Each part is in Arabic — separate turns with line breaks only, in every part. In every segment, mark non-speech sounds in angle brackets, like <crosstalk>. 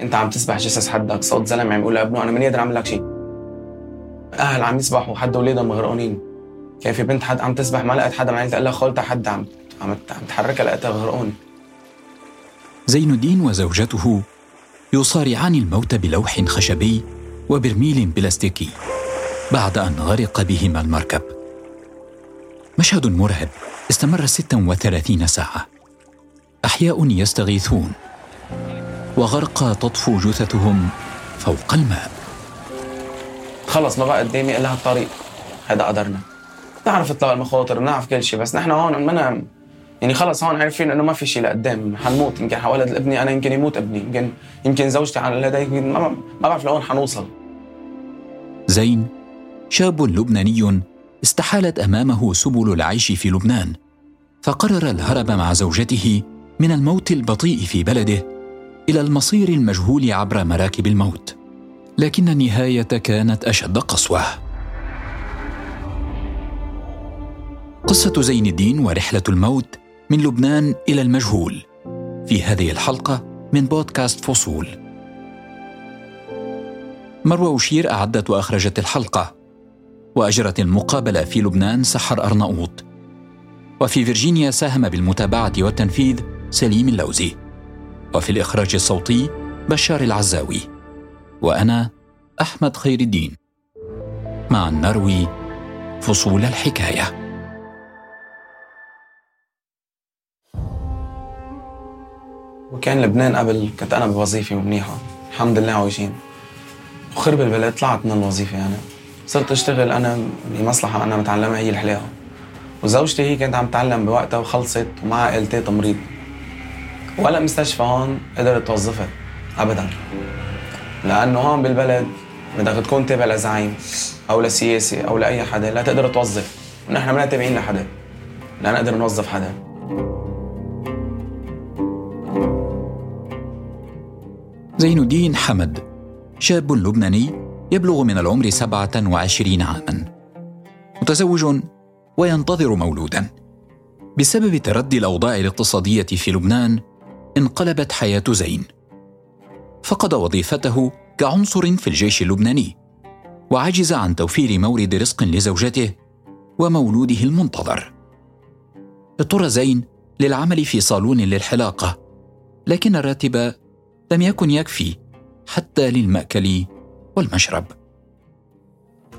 انت عم تسبح جثث حدك صوت زلمة عم يقول لابنه أنا ماني قادر اعمل لك شيء أهل عم يسبحوا حد اولادهم مغرقانين كان في بنت حد عم تسبح؟ ما لقت حدا من عيلتها إلا خالتها حد عم عم تحركها لقيتها غرقانة.
زين الدين وزوجته يصارعان الموت بلوح خشبي وبرميل بلاستيكي بعد أن غرق بهما المركب. مشهد مرعب استمر 36 ساعة. أحياء يستغيثون. وغرقى تطفو جثثهم فوق الماء.
خلص ما بقى قدامي الا هالطريق هذا قدرنا. نعرف اطلاق المخاطر بنعرف كل شيء بس نحن هون منا يعني خلص هون عارفين إنه ما في شيء لقدام. حنموت يمكن حولد ابني أنا يمكن يموت ابني. يمكن يمكن زوجتي على يمكن ما, ما بعرف لوين حنوصل.
زين شاب لبناني استحالت أمامه سبل العيش في لبنان فقرر الهرب مع زوجته من الموت البطيء في بلده إلى المصير المجهول عبر مراكب الموت. لكن النهايه كانت أشد قسوة. قصة زين الدين ورحلة الموت من لبنان إلى المجهول. في هذه الحلقة من بودكاست فصول. مروه وشير أعدت وأخرجت الحلقة. وأجرت المقابلة في لبنان سحر أرناؤوط. وفي فيرجينيا ساهم بالمتابعة والتنفيذ سليم اللوزي. وفي الإخراج الصوتي بشار العزاوي. وأنا أحمد خير الدين. مع نروي فصول الحكاية.
وكان لبنان قبل كنت أنا بوظيفة منيحه الحمد لله عايشين. وخرب البلد طلعت من الوظيفة يعني. صرت أشتغل أنا بمصلحه أنا متعلمها هي الحلاقة. وزوجتي هي كانت عم تتعلم بوقتها وخلصت ومعها عائلتي تمريض. ولا مستشفى هون قدرت توظفها ابدا. لأنه هون بالبلد بدك تكون تابع لزعيم أو لسياسي أو لأي حدا لا تقدر توظف. ونحن ما تابعين لحدا. لا نقدر نوظف حدا.
زين الدين حمد شاب لبناني يبلغ من العمر 27 عاما. متزوج وينتظر مولودا. بسبب تردي الأوضاع الاقتصادية في لبنان انقلبت حياة زين. فقد وظيفته كعنصر في الجيش اللبناني وعجز عن توفير مورد رزق لزوجته ومولوده المنتظر. اضطر زين للعمل في صالون للحلاقة لكن الراتب لم يكن يكفي حتى للمأكل والمشرب.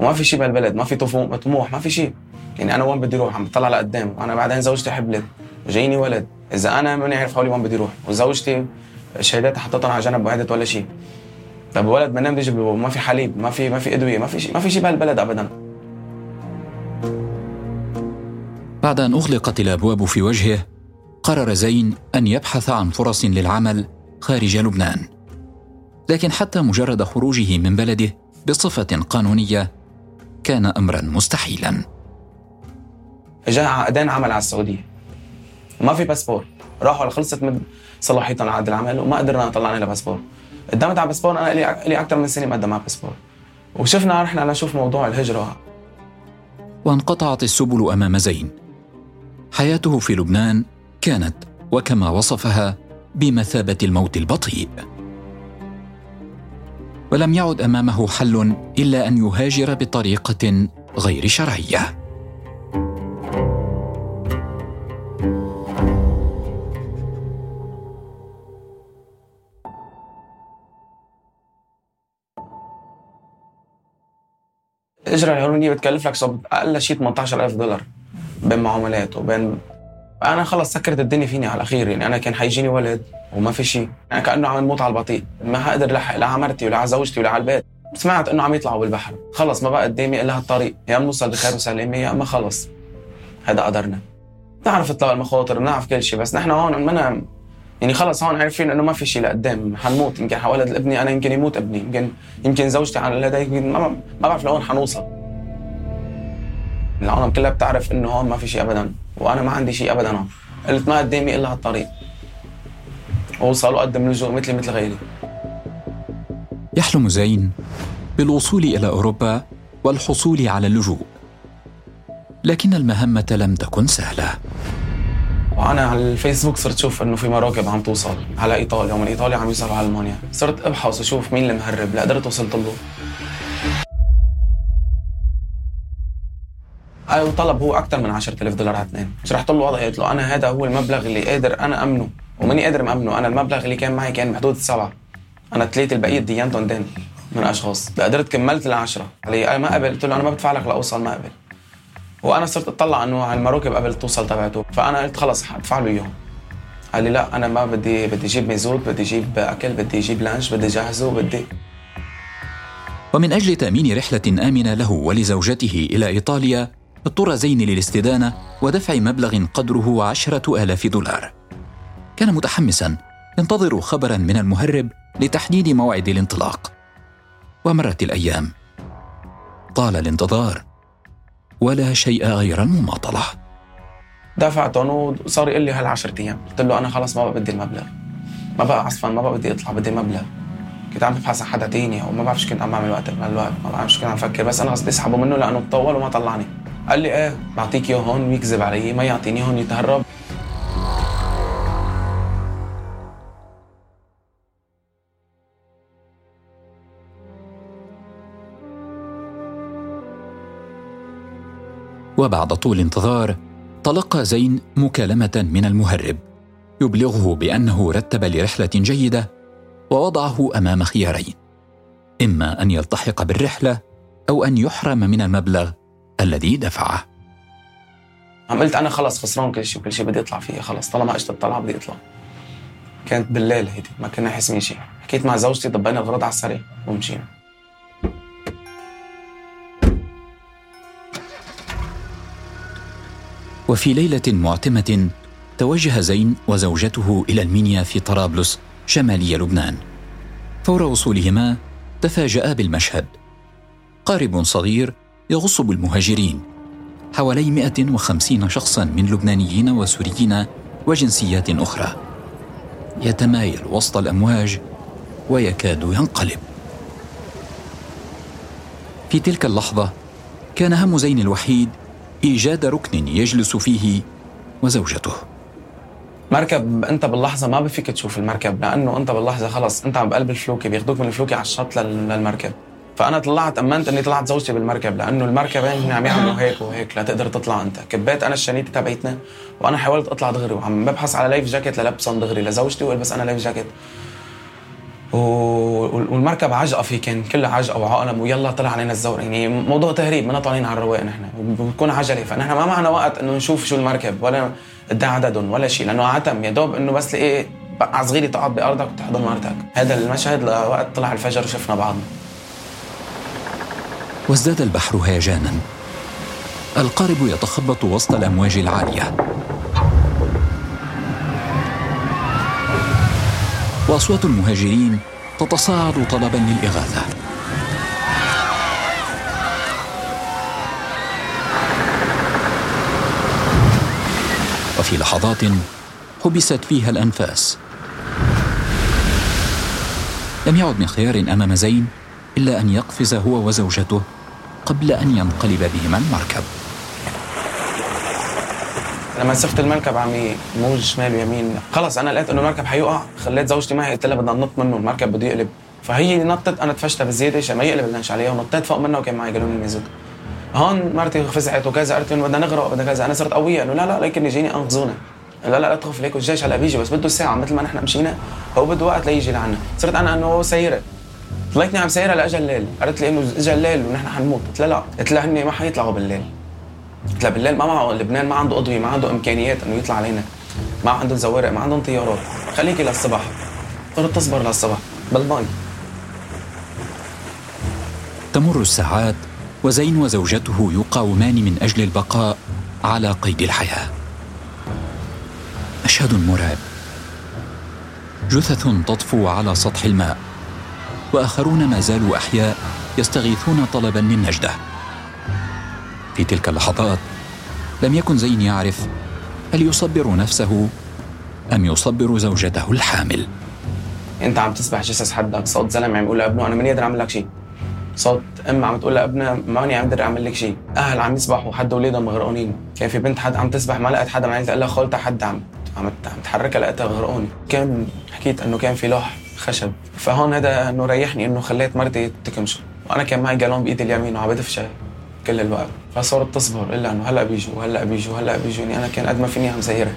وما في شيء بهالبلد ما في طموح ما في شيء يعني أنا وين بدي أروح عم بطلع لقدام وأنا بعدين زوجتي حبلت وجايني ولد. إذا أنا ماني عارف حولي وين بدي أروح وزوجتي شهاداتها حطيتها على جنب وهدت ولا شيء. طب ولد بنام بيجي ما في حليب ما في ما في أدوية ما في شيء ما في شيء بهالبلد ابدا.
بعد أن أغلقت الأبواب في وجهه قرر زين أن يبحث عن فرص للعمل خارج لبنان. لكن حتى مجرد خروجه من بلده بصفة قانونية كان امرا مستحيلا.
اجى عقدين عمل على السعودية. ما في باسبور. راحوا خلصت من صلاحيتهم عقد العمل وما قدرنا نطلع لنا باسبور. قدمت على باسبور أنا لي لي أكثر من سنة مقدم على باسبور. وشفنا رحنا لنشوف موضوع الهجرة.
وانقطعت السبل أمام زين. حياته في لبنان كانت وكما وصفها بمثابة الموت البطيء. ولم يعد أمامه حل إلا أن يهاجر بطريقة غير شرعية.
الاجره الهرمونيه بتكلف لك صب أقل شيء 18000 دولار بين معاملات وبين أنا خلص سكرت الدنيا فيني على الأخير يعني أنا كان حيجيني ولد وما في شيء يعني كأنه عم نموت على البطيء. ما حقدر لحق لا على مرتي ولا على زوجتي ولا على البيت. سمعت إنه عم يطلعوا بالبحر. خلص ما بقى قدامي الا هالطريق يا نوصل بخير وسلامه يا اما خلص. هذا قدرنا. بنعرف اطلاق المخاطر بنعرف كل شيء بس نحن هون منا يعني خلص هون عارفين إنه ما في شيء لقدام. حنموت. يمكن حولد ابني أنا يمكن يموت ابني. يمكن يمكن زوجتي على يمكن ما, ما بعرف لوين حنوصل. العالم كلها بتعرف إنه هون ما في شيء ابدا. وأنا ما عندي شيء ابدا هون. قلت ما قدامي إلا هالطريق. أوصل وأقدم لجوء مثلي مثل غيري.
يحلم زين بالوصول إلى أوروبا والحصول على اللجوء. لكن المهمة لم تكن سهلة.
وأنا على الفيسبوك صرت شوف إنه في مراكب عم توصل على إيطاليا ومن إيطاليا عم يوصلوا على ألمانيا. صرت أبحث وشوف مين المهرب لقدرت وصلت له. وطلب هو أكثر من 10000 دولار على اثنين. شرحت له وضعي قلت له أنا هذا هو المبلغ اللي قادر أنا أمنه. وماني قادر مأمنه. أنا المبلغ اللي كان معي كان بحدود السبعه أنا ثلاثة البقية ديانتهم دين من أشخاص. قدرت كملت العشره علي أنا ما قبل قلت له أنا ما بدفع لك لأوصل ما قبل. وأنا صرت أطلع إنه على المراكب قبل توصل تبعته. فأنا قلت خلص حدفع له إياهم. قال لي لا أنا ما بدي بدي أجيب ميزوت بدي أجيب أكل بدي أجيب لانش بدي أجهزه بدي.
ومن أجل تأمين رحلة آمنة له ولزوجته إلى إيطاليا اضطر زين للاستدانة ودفع مبلغ قدره عشرة آلاف دولار. كان متحمسا ينتظر خبرا من المهرب لتحديد موعد الانطلاق. ومرت الأيام. طال الانتظار. ولا شيء غير المماطلة.
دفعتهم وصار يقول لي هال 10 أيام. قلت له أنا خلص ما بقى بدي المبلغ. ما بقى عصفا ما بقى بدي أطلع بدي المبلغ كنت عم ببحث عن حدا تاني أو ما بعرف شو كنت عم بعمل وقت الوقت ما بعرف شو كنت عم فكر. بس أنا قصدي اسحبه منه لأنه تطول وما طلعني. قال لي إيه بعطيك إياه هون ويكذب علي ما يعطيني هون يتهرب.
وبعد طول انتظار تلقى زين مكالمة من المهرب يبلغه بأنه رتب لرحلة جيدة ووضعه أمام خيارين إما أن يلتحق بالرحلة أو أن يحرم من المبلغ الذي دفعه.
عم قلت أنا خلص خسران كل شيء وكل شيء بدي اطلع فيه خلص طالما اجت الطلعة بدي اطلع كانت بالليل هيدي ما كنا حاسمين شيء. حكيت مع زوجتي ضبينا الغراض على السريع ومشينا
وفي ليلة معتمة توجه زين وزوجته إلى المنيا في طرابلس شمالي لبنان. فور وصولهما تفاجأ بالمشهد. قارب صغير يغص بالمهاجرين حوالي 150 شخصا من لبنانيين وسوريين وجنسيات أخرى. يتمايل وسط الأمواج ويكاد ينقلب. في تلك اللحظة كان هم زين الوحيد إيجاد ركن يجلس فيه وزوجته.
مركب أنت باللحظة ما بفيك تشوف المركب لأنه أنت باللحظة خلص أنت عم بقلب الفلوكة بياخذوك من الفلوكة على الشط للمركب. فأنا طلعت أمنت إني طلعت زوجتي بالمركب لأنه المركبين هن عم يعملوا <laughs> هيك وهيك لتقدر تطلع أنت. كبيت أنا الشنتة تبعتنا وأنا حاولت أطلع دغري وعم ببحث على life jacket للبسهم دغري لزوجتي وألبس أنا life jacket والمركب عجقة فيه كان كلها عجقة وعقلم ويلا طلع علينا الزور يعني موضوع تهريب ما طالعين على الرواق نحن وبتكون عجلة. فنحن ما معنا وقت إنه نشوف شو المركب ولا قد عددهم ولا شيء لأنه عتم. يا دوب إنه بس لقي بقعة صغيرة تقعد بأرضك وتحضن مرتك. هذا المشهد لوقت طلع الفجر وشفنا بعضنا.
وازداد البحر هيجانا. القارب يتخبط وسط الأمواج العالية. وأصوات المهاجرين تتصاعد طلبا للإغاثة. وفي لحظات حبست فيها الأنفاس. لم يعد من خيار أمام زين إلا أن يقفز هو وزوجته قبل أن ينقلب بهما المركب.
لما سفت المركب عم موج شمال ويمين. خلص أنا لقيت إنه المركب حيوقع. خليت زوجتي معي قلت لها بدنا ننط منه المركب بده يقلب. فهي نطت أنا تفشتها بزياده عشان ما يقلب اللانش عليها ونطيت فوق منها وكان معي جالون الميزوت هون مرتي فزعت وكذا قالت لهم بدنا نغرق بدنا كذا. أنا صرت قوية انه لا لا لكن يجيني أنقذونا. لا لا لا تخف ليك الجيش هلا بيجي بس بده ساعة مثل ما نحن مشينا. هو بده وقت ليجي لعنا. صرت أنا إنه سيره طلعتني عم سيرها لأجل الليل. قالت لي إنه اجى الليل ونحن حنموت. قلت لها لا. قلت لها ما حيطلعوا بالليل. قلت لها بالليل ما معه لبنان ما عنده اضويه ما عنده إمكانيات إنه يطلع علينا. ما عندهم زوارق ما عندهم طيارات خليكي للصبح صرت تصبر للصبح بالمي
تمر الساعات وزين وزوجته يقاومان من أجل البقاء على قيد الحياة. مشهد مرعب. جثث تطفو على سطح الماء وآخرون ما زالوا أحياء يستغيثون طلبا للنجده في تلك اللحظات لم يكن زين يعرف هل يصبر نفسه أم يصبر زوجته الحامل.
أنت عم تسبح جثث حدك صوت زلمة عم يقول لابنه أنا ماني قادر أعمل لك شيء صوت أم عم تقول لابنها ماني عم أقدر أعمل لك شيء أهل عم يسبحوا حد اولادهم مغرقانين كان في بنت حد عم تسبح؟ ما لقت حدا من عيلتها خالتها حد عم عم تحركها لقيتها غرقوني كان حكيت إنه كان في لوح خشب. فهون هذا إنه ريحني إنه خليت مرتي تكمشه وأنا كان معي جالون بإيدي اليمين وعم بدف شاي كل الوقت. فصارت تصبر. الا انه هلأ بيجوا. هلأ بيجوا. هلأ بيجوني أنا كان قد ما فيني عم زهيره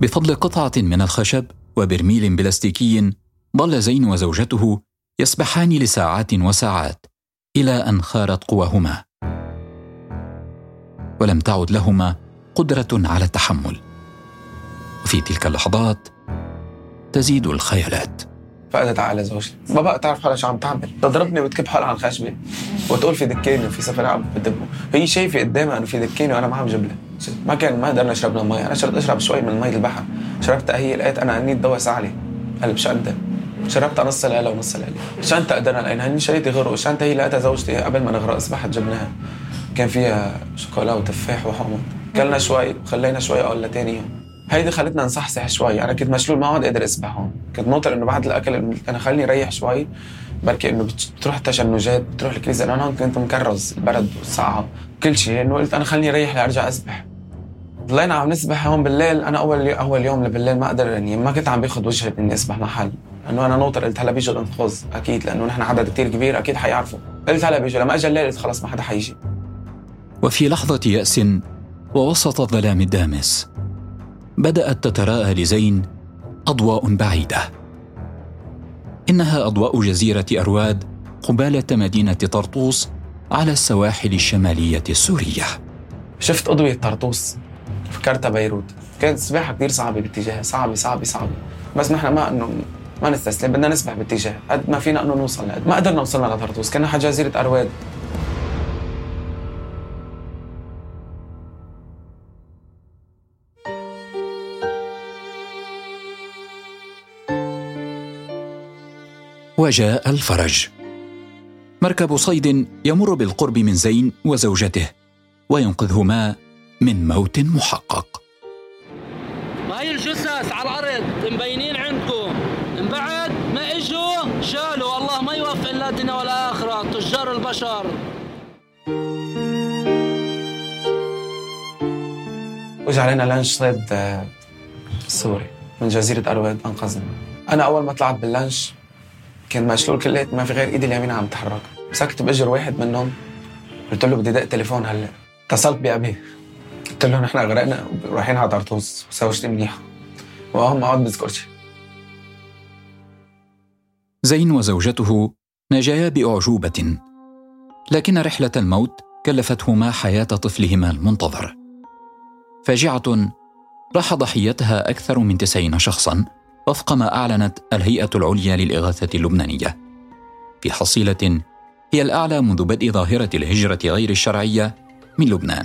بفضل قطعة من الخشب وبرميل بلاستيكي ظل زين وزوجته يسبحان لساعات وساعات إلى أن خارت قواهما. ولم تعد لهما قدرة على التحمل. وفي تلك اللحظات تزيد الخيالات.
فقدت على زوجتي بقى تعرف حالها شو عم تعمل؟ تضربني وتكب حالها على الخشبة وتقول في دكاني وفي سفر عم بدبه. هي شايفة قدامها إنه في دكاني وأنا ما عم جيب لها ما كان ما قدرنا نشرب المي أنا شربت أشرب شوي من مي البحر. شربتها هي لقيت أنا انيت دواء سعلي قلب شنطه شربتها نص العلا ونص العلا شنطه قدرنا لقينا هني شريتي غرق شنطه هي لقيتها زوجتي قبل ما نغرق؟ سبحت جبناها. كان فيها شوكولا وتفاح وحمض كلنا شوي وخلينا شوي أقول لتاني يوم. هيدي خلتنا نصحصح شوي. أنا كنت مشلول ما عاد قادر أسبح هون. كنت ناطر إنه بعد الأكل أنا خليني ريح شوي. بركي إنه بتروح التشنجات بتروح الكريز أنا هون كنت مكرز البرد والساعة كل شيء انه قلت أنا خليني ريح لأرجع أسبح. ضلينا عم نسبح هون بالليل. أنا أول أول يوم بالليل ما قدر يعني ما كنت عم باخذ وجهي إني أسبح محل. انه أنا ناطر. قلت هلا بيجوا الانقاذ. أكيد. لأنه نحن عدد كثير كبير. أكيد حيعرفوا. قلت هلا بيجوا لما اجى الليل قلت خلص ما حدا حيجي.
وفي لحظة يأس ووسط الظلام الدامس. بدأت تتراءى لزين أضواء بعيدة. إنها أضواء جزيرة أرواد قبالة مدينة طرطوس على السواحل الشمالية السورية.
شفت أضوية طرطوس فكرتها بيروت؟ كانت سباحة كثير صعبة باتجاه صعبة صعبة صعبة. بس نحن ما انه ما نستسلم بدنا نسبح باتجاه قد ما فينا إنه نوصل لقد ما قدرنا وصلنا لطرطوس. كنا حد جزيرة أرواد.
وجاء الفرج. مركب صيد يمر بالقرب من زين وزوجته وينقذهما من موت محقق.
هاي الجثث على الأرض؟ مبينين عندكم. من بعد ما إجوا شالوا الله ما يوفق لا بالدنيا والاخره تجار البشر.
واجى علينا لانش صيد آه، سوري من جزيرة أرواد أنقذنا. أنا أول ما طلعت باللانش كان مشلول كليا ما في غير إيدي اليمين عم تتحرك مسكت بأجر واحد منهم. قلت له بدي دق تليفون هلأ. اتصلت بأبي. قلت له نحن غرقنا ورايحين على طرطوس. وسوشتي منيحة وهم ما عاد بذكر شيء
زين وزوجته نجيا بأعجوبة. لكن رحلة الموت كلفتهما حياة طفلهما المنتظر. فاجعة راح ضحيتها أكثر من تسعين شخصا. وفق ما أعلنت الهيئة العليا للإغاثة اللبنانية. في حصيلة هي الأعلى منذ بدء ظاهرة الهجرة غير الشرعية من لبنان.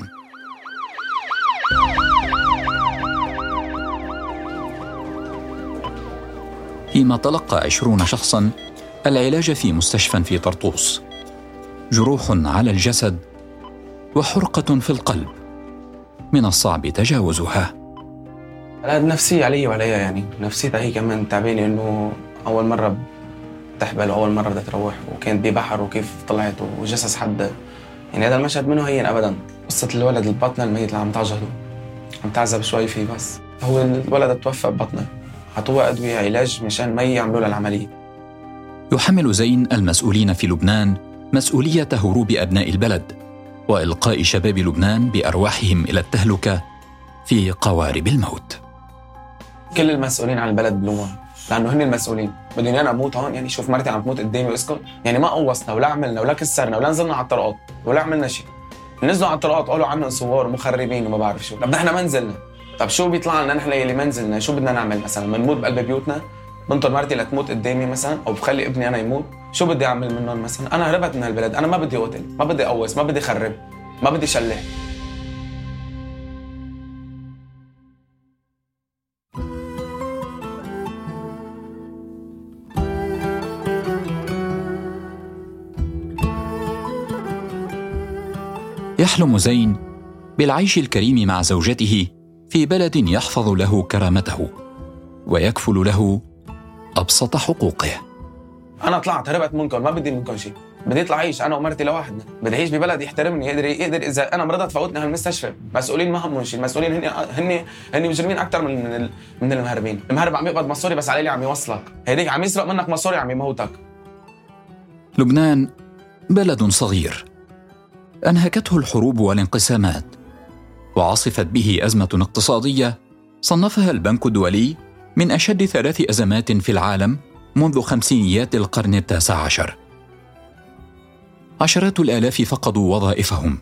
فيما تلقى عشرون شخصا العلاج في مستشفى في طرطوس. جروح على الجسد وحرقة في القلب. من الصعب تجاوزها.
النفسية علي وعليها يعني. نفسيتها هي كمان تعبانة إنه أول مرة تحبل وأول مرة بدها تروح وكانت ببحر وكيف طلعت وجسس حد. يعني هذا المشهد منه هين أبدا. قصة الولد البطنة الميت اللي عم تعجهده عم تعذب شوي فيه بس. هو الولد توفى ببطنة. عطوها أدوية علاج مشان ما يعملوا لها العملية.
يحمل زين المسؤولين في لبنان مسؤولية هروب أبناء البلد وإلقاء شباب لبنان بأرواحهم إلى التهلكة في قوارب الموت.
كل المسؤولين عن البلد بلومهم لأنه هن المسؤولين. بدي أنا أموت هون يعني شوف مرتي عم تموت قدامي واسكت. يعني ما قوصنا ولا عملنا ولا كسرنا ولا نزلنا على الطرقات ولا عملنا شيء. نزلوا على الطرقات قالوا عنا صور ومخربين وما بعرف شو. طب نحن ما نزلنا. طب شو بيطلع لنا نحن اللي ما نزلنا؟ شو بدنا نعمل مثلا؟ بنموت بقلب بيوتنا؟ بنطر مرتي لتموت قدامي مثلا؟ أو بخلي ابني أنا يموت؟ شو بدي أعمل منهم مثلا؟ أنا هربت من هالبلد أنا ما بدي قتل ما بدي قوص ما بدي خرب ما بدي شلح.
يحلم زين بالعيش الكريم مع زوجته في بلد يحفظ له كرامته ويكفل له أبسط حقوقه.
أنا طلعت هربت منكم ما بدي منكم شيء بدي يطلع عيش أنا ومرتي لوحدنا. بدي أعيش ببلد يحترمني يقدر يقدر إذا أنا مرضت فوتني هالمستشفى مسؤولين ما همهم شيء المسؤولين هن هن هن مجرمين أكثر من من, من المهربين. المهرب عم يقبض مصوري بس علي عم يوصلك. هيديك عم يسرق منك مصوري عم يموتك.
لبنان بلد صغير. أنهكته الحروب والانقسامات وعصفت به أزمة اقتصادية صنفها البنك الدولي من أشد ثلاث أزمات في العالم منذ خمسينيات القرن التاسع عشر. عشرات الآلاف فقدوا وظائفهم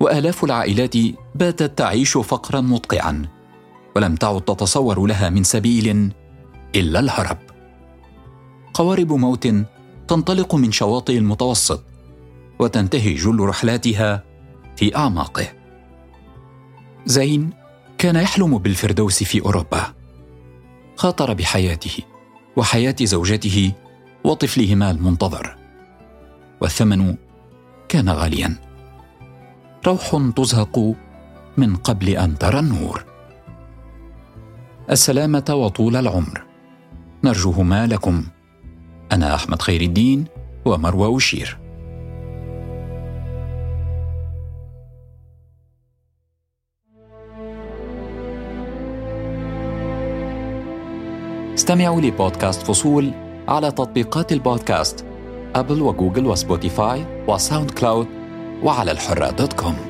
وآلاف العائلات باتت تعيش فقرا مدقعا ولم تعد تتصور لها من سبيل إلا الهرب. قوارب موت تنطلق من شواطئ المتوسط وتنتهي جل رحلاتها في أعماقه. زين كان يحلم بالفردوس في أوروبا. خاطر بحياته وحياة زوجته وطفلهما المنتظر. والثمن كان غاليا. روح تزهق من قبل أن ترى النور. السلامة وطول العمر. نرجوهما لكم. أنا أحمد خير الدين ومروى وشير. استمعوا لبودكاست فصول على تطبيقات البودكاست أبل وجوجل وسبوتيفاي وساوند كلاود وعلى الحرة dot com.